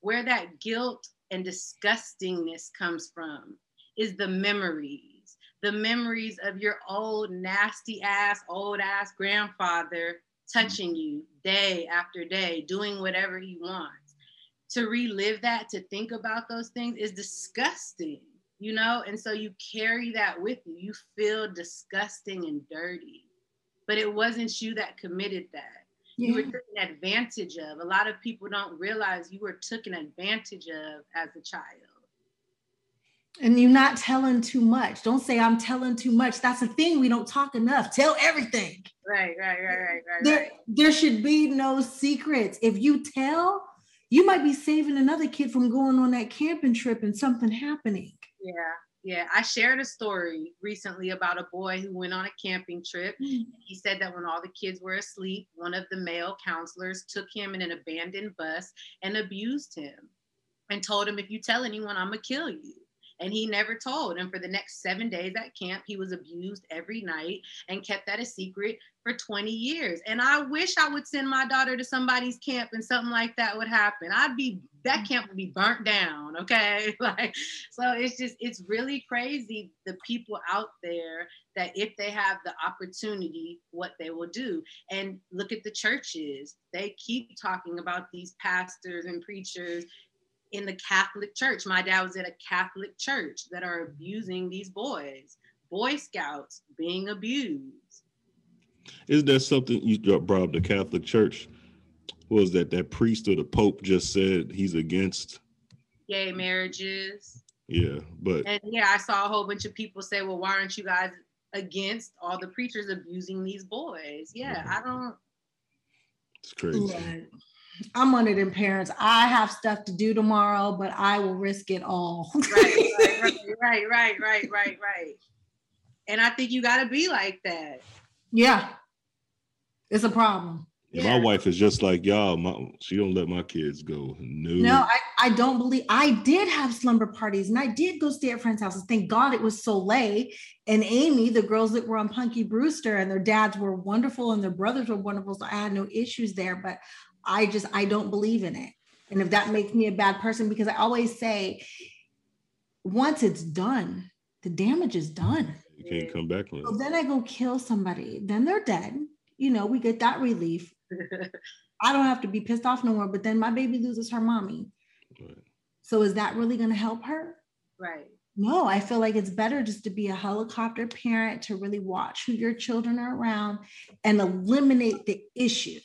F: Where that guilt and disgustingness comes from is the memories, the memories of your old nasty ass, old ass grandfather touching you day after day, doing whatever he wants. To relive that, to think about those things is disgusting you know and so you carry that with you you feel disgusting and dirty but it wasn't you that committed that yeah. you were taken advantage of a lot of people don't realize you were taken advantage of as a child
B: and you're not telling too much don't say i'm telling too much that's a thing we don't talk enough tell everything
F: Right, right, right, right, right.
B: There,
F: right.
B: there should be no secrets. If you tell, you might be saving another kid from going on that camping trip and something happening.
F: Yeah, yeah. I shared a story recently about a boy who went on a camping trip. Mm. He said that when all the kids were asleep, one of the male counselors took him in an abandoned bus and abused him and told him, if you tell anyone, I'm going to kill you. And he never told. And for the next seven days at camp, he was abused every night and kept that a secret for 20 years. And I wish I would send my daughter to somebody's camp and something like that would happen. I'd be, that mm-hmm. camp would be burnt down. Okay. [LAUGHS] Like, so it's just, it's really crazy the people out there that if they have the opportunity, what they will do. And look at the churches. They keep talking about these pastors and preachers in the Catholic Church. My dad was at a Catholic church that are abusing these boys, Boy Scouts being abused.
G: Is there something you brought up the Catholic Church? Was that that priest or the Pope just said he's against?
F: Gay marriages.
G: Yeah, but
F: And yeah, I saw a whole bunch of people say, well, why aren't you guys against all the preachers abusing these boys? Yeah, I don't.
G: it's crazy.
B: Right. I'm one of them parents. I have stuff to do tomorrow, but I will risk it all.
F: Right, right, right, right, right, right, right, right. And I think you got to be like that.
B: yeah. It's a problem.
G: Yeah,
F: Yeah.
G: My wife is just like y'all. My, she don't let my kids go. No,
B: No, I, I don't believe I did have slumber parties and I did go stay at friends' houses. Thank God it was Soleil and Ami, the girls that were on Punky Brewster, and their dads were wonderful and their brothers were wonderful. So I had no issues there, but I just I don't believe in it. And if that makes me a bad person, because I always say once it's done, the damage is done.
G: you can't come back on.
B: So then I go kill somebody, then they're dead. You know, we get that relief. [LAUGHS] I don't have to be pissed off no more, but then my baby loses her mommy.
G: Right.
B: So is that really going to help her?
F: right.
B: No, I feel like it's better just to be a helicopter parent to really watch who your children are around and eliminate the issue.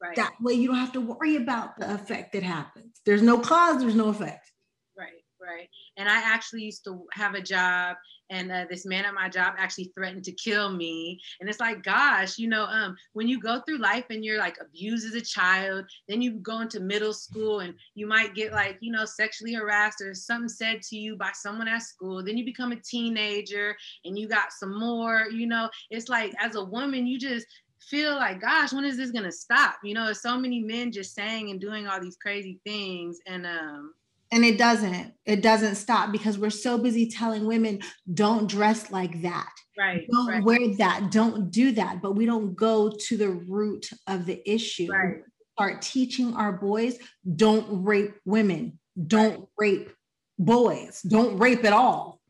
F: Right.
B: That way you don't have to worry about the effect that happens. There's no cause, there's no effect.
F: Right, right. And I actually used to have a job, and uh, this man at my job actually threatened to kill me. And it's like, gosh, you know, um, when you go through life and you're like abused as a child, then you go into middle school and you might get like, you know, sexually harassed or something said to you by someone at school. Then you become a teenager and you got some more, you know, it's like as a woman, you just feel like, gosh, when is this gonna stop? You know, so many men just saying and doing all these crazy things. And um,
B: And it doesn't, it doesn't stop because we're so busy telling women, don't dress like that.
F: right,
B: Don't
F: right.
B: wear that. Don't do that. But we don't go to the root of the issue.
F: Right.
B: Start teaching our boys don't rape women, don't rape boys, don't rape at all.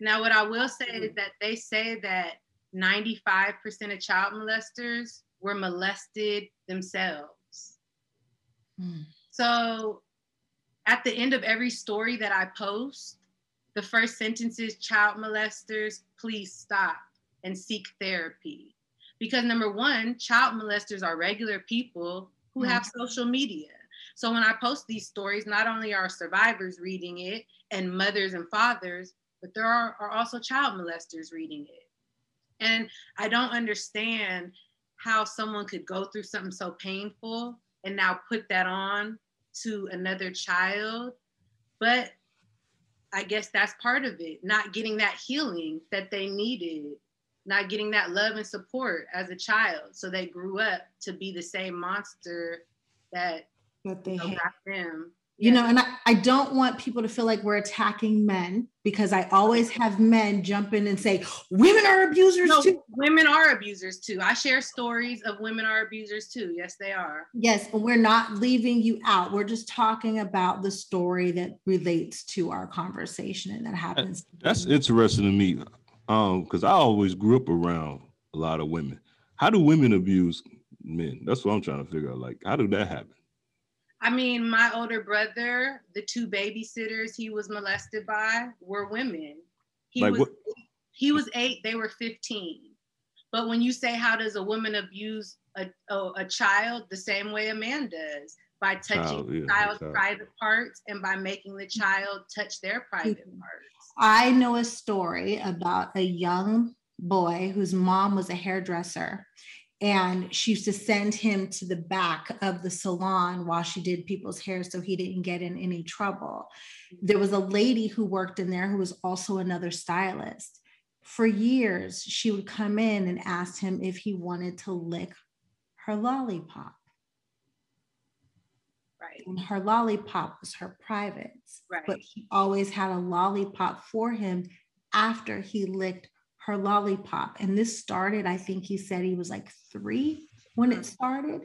F: Now, what I will say is that they say that 95% of child molesters were molested themselves.
B: Mm.
F: So, at the end of every story that I post, the first sentence is child molesters, please stop and seek therapy. Because number one, child molesters are regular people who have social media. So when I post these stories, not only are survivors reading it and mothers and fathers, but there are, are also child molesters reading it. And I don't understand how someone could go through something so painful and now put that on to another child. But I guess that's part of it, not getting that healing that they needed, not getting that love and support as a child. So they grew up to be the same monster that
B: But they
F: you know, got them.
B: You
F: Yeah.
B: know, and I, I don't want people to feel like we're attacking men because I always have men jump in and say, women are abusers
F: No,
B: too.
F: women are abusers too. I share stories of women are abusers too. Yes, they are.
B: Yes, and we're not leaving you out. We're just talking about the story that relates to our conversation and that happens.
G: That's interesting to me, um, because I always grew up around a lot of women. How do women abuse men? That's what I'm trying to figure out. Like, how did that happen?
F: I mean, my older brother, the two babysitters he was molested by were women. He
G: Like
F: was
G: what?
F: he was eight, they were 15. But when you say how does a woman abuse a, a, a child, the same way a man does, by touching
G: Child, yeah,
F: the child's
G: child.
F: private parts and by making the child touch their private
B: Mhm.
F: parts.
B: I know a story about a young boy whose mom was a hairdresser. And she used to send him to the back of the salon while she did people's hair so he didn't get in any trouble. There was a lady who worked in there who was also another stylist. For years, she would come in and ask him if he wanted to lick her lollipop.
F: Right.
B: And her lollipop was her privates,
F: Right.
B: but he always had a lollipop for him after he licked her lollipop. And this started, I think he said he was like three when it started.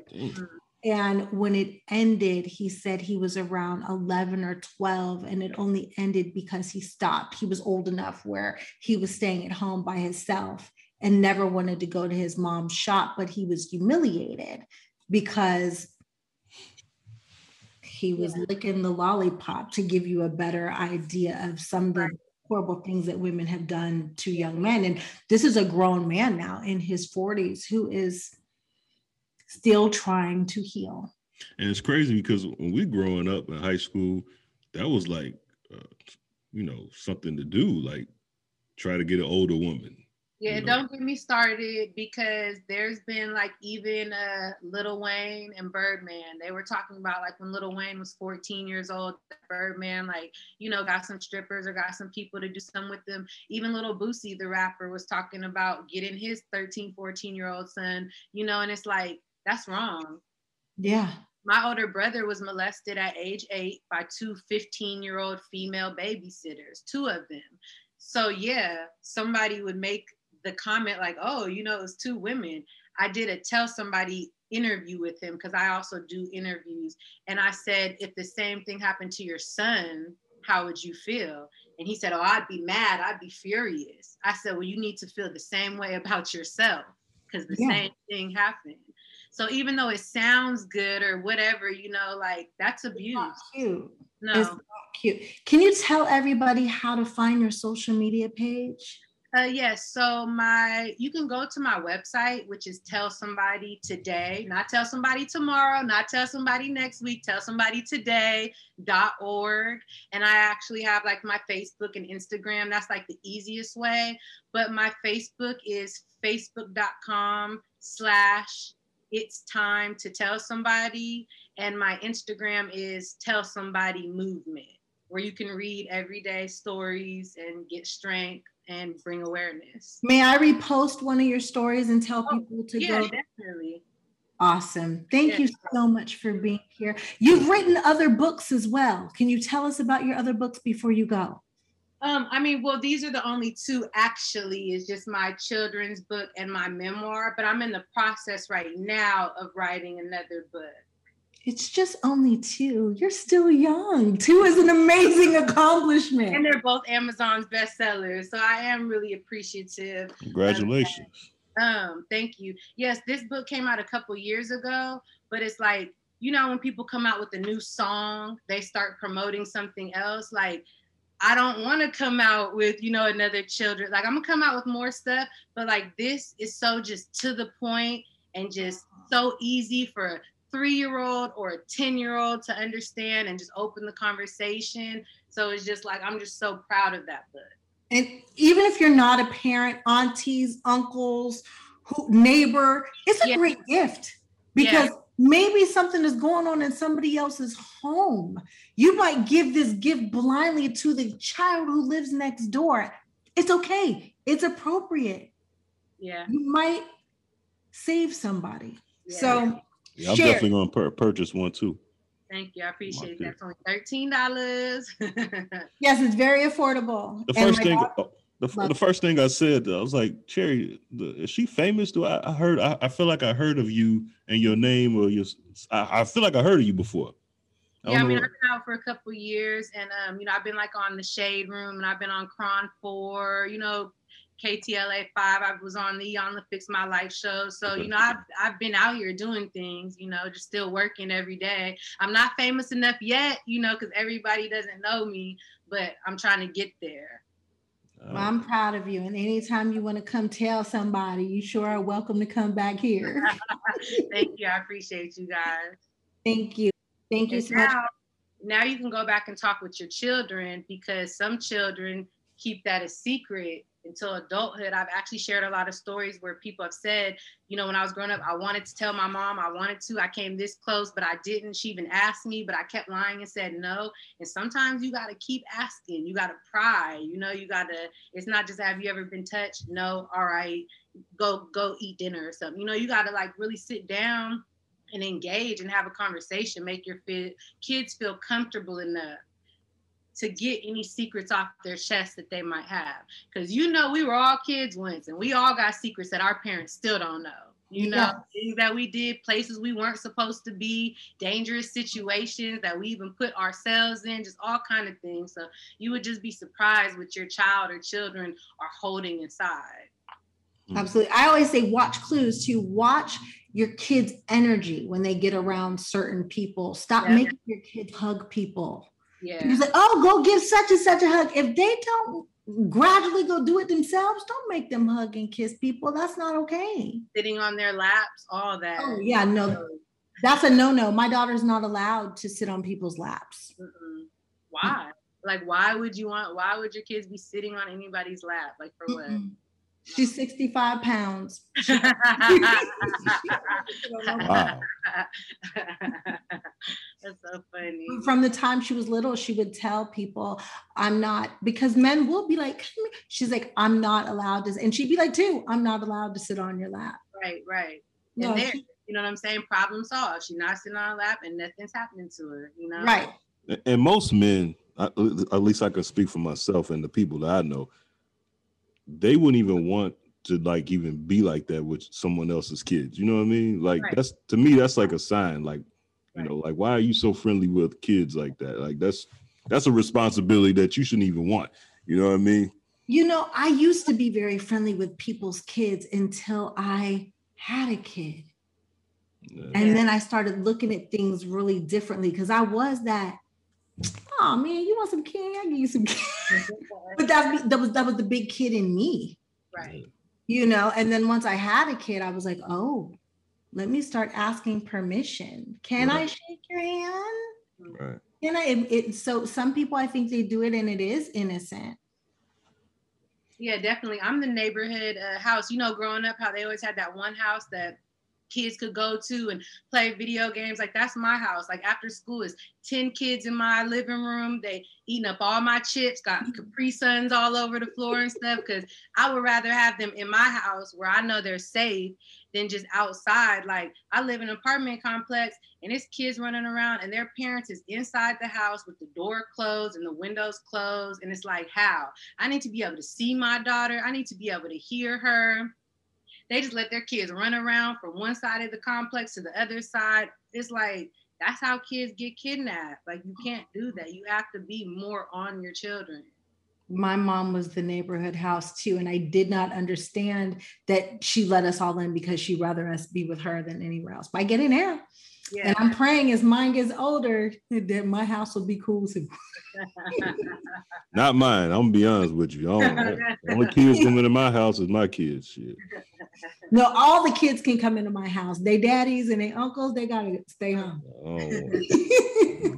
B: And when it ended, he said he was around 11 or 12, and it only ended because he stopped. He was old enough where he was staying at home by himself and never wanted to go to his mom's shop, but he was humiliated because he was licking the lollipop to give you a better idea of some of the horrible things that women have done to young men. And this is a grown man now in his 40s who is still trying to heal.
G: And it's crazy because when we growing up in high school, that was like, uh, you know, something to do, like try to get an older woman.
F: Yeah,
G: you know?
F: don't get me started because there's been like even uh Lil Wayne and Birdman. They were talking about like when Lil Wayne was 14 years old, Birdman like you know got some strippers or got some people to do some with them. Even Lil Boosie, the rapper, was talking about getting his 13, 14 year old son. You know, and it's like that's wrong.
B: Yeah.
F: My older brother was molested at age eight by two 15 year old female babysitters, two of them. So, yeah, somebody would make the comment like, oh, you know, it was two women. I did a tell somebody interview with him because I also do interviews. And I said, if the same thing happened to your son, how would you feel? And he said, oh, I'd be mad. I'd be furious. I said, well, you need to feel the same way [LAUGHS] about yourself because the
B: Yeah.
F: same thing happened. So even though it sounds good or whatever, you know, like that's abuse.
B: Not cute.
F: No.
B: It's not cute. Can you tell everybody how to find your social media page?
F: Uh, yes. So my, you can go to my website, which is tell somebody today, not tell somebody tomorrow, not tell somebody next week, tell somebody today.org. And I actually have like my Facebook and Instagram. That's like the easiest way. But my Facebook is facebook.com slash it's time to tell somebody. And my Instagram is tell somebody movement, where you can read everyday stories and get strength and bring awareness.
B: May I repost one of your stories and tell
F: Oh,
B: people to
F: Yeah,
B: go?
F: definitely.
B: Awesome. Thank you so much for being here. You've written other books as well. Can you tell us about your other books before you go?
F: Um, I mean, well, these are the only two actually, is just my children's book and my memoir, but I'm in the process right now of writing another book.
B: It's just only two. You're still young. Two is an amazing accomplishment.
F: And they're both Amazon's bestsellers. So I am really appreciative.
G: Congratulations.
F: Um, thank you. Yes, this book came out a couple years ago, but it's like, you know, when people come out with a new song, they start promoting something else. Like, I don't want to come out with, you know, another children. Like, I'm gonna come out with more stuff, but like this is so just to the point and just so easy for a three-year-old or a 10-year-old to understand and just open the conversation. So it's just like I'm just so proud of that book.
B: And even if you're not a parent, aunties, uncles, who, neighbor, it's a
F: Yeah.
B: great gift because maybe something is going on in somebody else's home. You might give this gift blindly to the child who lives next door. It's okay. It's appropriate.
F: Yeah.
B: You might save somebody.
F: yeah.
B: So
G: Yeah, I'm
B: share.
G: definitely gonna pur- purchase one too.
F: Thank you. I appreciate
G: Okay.
F: that. It's only thirteen dollars. [LAUGHS]
B: yes, it's very affordable.
G: The first thing,
B: daughter-
G: oh, the, f- the first thing I said, I was like, Cherie, the, is she famous? Do I, I heard? I, I feel like I heard of you and your name, or your. s- I, I feel like I heard of you before. I
F: yeah, I mean,
G: know-
F: I've been out for a couple years, and um, you know, I've been like on the Shade Room, and I've been on KRON Four, you know, KTLA Five. I was on the on the Fix My Life show, so you know, I've I've been out here doing things, you know, just still working every day. I'm not famous enough yet, you know, because everybody doesn't know me, but I'm trying to get there.
B: Uh, well, I'm proud of you. And anytime you want to come tell somebody, you sure are welcome to come back here. [LAUGHS]
F: Thank you. I appreciate you guys.
B: Thank you. Thank you
F: And
B: so much.
F: now, now you can go back and talk with your children because some children keep that a secret until adulthood, I've actually shared a lot of stories where people have said, you know, when I was growing up, I wanted to tell my mom, I wanted to, I came this close, but I didn't. She even asked me, but I kept lying and said no. And sometimes you got to keep asking, you got to pry, you know, you got to, it's not just, have you ever been touched? No, all right, go, go eat dinner or something. You know, you got to like really sit down and engage and have a conversation, make your kids feel comfortable enough to get any secrets off their chest that they might have. Because you know, we were all kids once and we all got secrets that our parents still don't know. You know,
B: Yes.
F: things that we did, places we weren't supposed to be, dangerous situations that we even put ourselves in, just all kind of things. So you would just be surprised what your child or children are holding inside. Mm-hmm.
B: Absolutely. I always say watch clues to watch your kids' energy when they get around certain people. Stop
F: Yeah.
B: making your kids hug people.
F: Yeah.
B: You're like, oh, go give such and such a hug. If they don't gradually go do it themselves, don't make them hug and kiss people. That's not okay.
F: Sitting on their laps, all that.
B: Oh, yeah, no, that's a no-no. My daughter's not allowed to sit on people's laps.
F: Mm-mm. Why? Like, why would you want? Why would your kids be sitting on anybody's lap? Like, for what?
B: She's 65 pounds. [LAUGHS]
G: Wow. [LAUGHS]
F: That's so funny.
B: From the time she was little, she would tell people, I'm not, because men will be like, she's like, I'm not allowed to, and she'd be like, too, I'm not allowed to sit on your lap.
F: Right, right.
B: No,
F: and there,
B: she-
F: you know what I'm saying? Problem solved. She's not sitting on her lap, and nothing's happening to her. You know?
B: right.
G: And most men, at least I can speak for myself and the people that I know, they wouldn't even want to like even be like that with someone else's kids. You know what I mean? Like
F: Right.
G: that's to me, that's like a sign. Like, you know, like why are you so friendly with kids like that? Like that's that's a responsibility that you shouldn't even want. You know what I mean?
B: You know, I used to be very friendly with people's kids until I had a kid.
G: Yeah.
B: And then I started looking at things really differently because I was that, oh man, you want some candy? I give you some candy. [LAUGHS] [LAUGHS] but that's that was that was the big kid in me.
F: right.
B: you know and then once i had a kid i was like oh let me start asking permission can i shake your hand
G: Right.
B: can i it, it- so some people i think they do it and it is innocent
F: Yeah, definitely. I'm the neighborhood uh, house. You know, growing up, how they always had that one house that kids could go to and play video games. Like that's my house. Like after school is 10 kids in my living room. They eating up all my chips, got mm-hmm. Capri Suns all over the floor and stuff. Cause I would rather have them in my house where I know they're safe than just outside. Like I live in an apartment complex and it's kids running around and their parents is inside the house with the door closed and the windows closed. And it's like, how? I need to be able to see my daughter. I need to be able to hear her. They just let their kids run around from one side of the complex to the other side. It's like that's how kids get kidnapped. Like you can't do that. You have to be more on your children.
B: my mom was the neighborhood house too and i did not understand that she let us all in because she'd rather us be with her than anywhere else but i get it now
F: Yeah.
B: and i'm praying as mine gets older that my house will be cool too [LAUGHS]
G: Not mine. I'm gonna be honest with you. I don't, the only kids coming to my house is my kids. Shit.
B: no all the kids can come into my house they daddies and they uncles they gotta stay home
G: I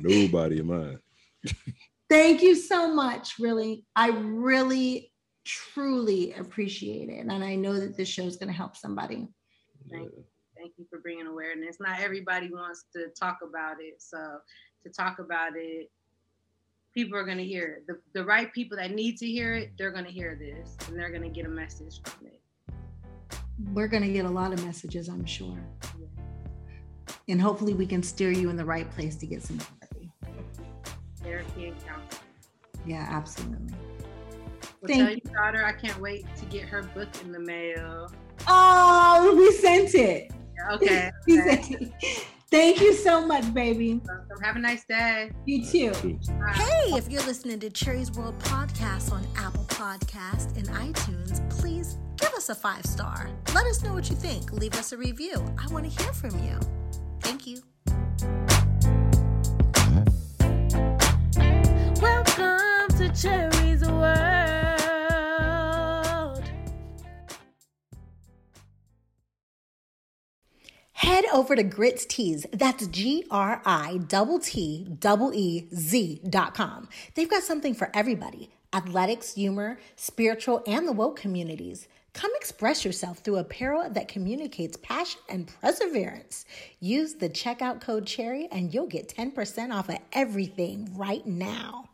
G: nobody of mine. [LAUGHS]
B: Thank you so much. Really, I really, truly appreciate it. And I know that this show is going to help somebody.
F: Thank you. Thank you for bringing awareness. Not everybody wants to talk about it. So to talk about it, people are going to hear it. The, the right people that need to hear it, they're going to hear this and they're going to get a message from it.
B: We're going to get a lot of messages, I'm sure. And hopefully, we can steer you in the right place to get some therapy.
F: Therapy and counseling.
B: Yeah, absolutely.
F: Well,
B: Thank
F: tell
B: you.
F: your daughter I can't wait to get her book in the mail.
B: Oh, we sent it.
F: Okay. [LAUGHS] Okay.
B: Thank you so much, baby.
F: Welcome. Have a nice day.
B: You too.
C: Hey, if you're listening to Cherie's World Podcast on Apple Podcast and iTunes, please give us a five star. Let us know what you think. Leave us a review. I want to hear from you. Thank you. Welcome to Cherie's
H: Head over to Gritteez. That's G R I T T E Z dot com. They've got something for everybody
B: athletics, humor, spiritual, and the woke communities. Come express yourself through apparel that communicates passion and perseverance. Use the checkout code CHERIE and you'll get 10% off of everything right now.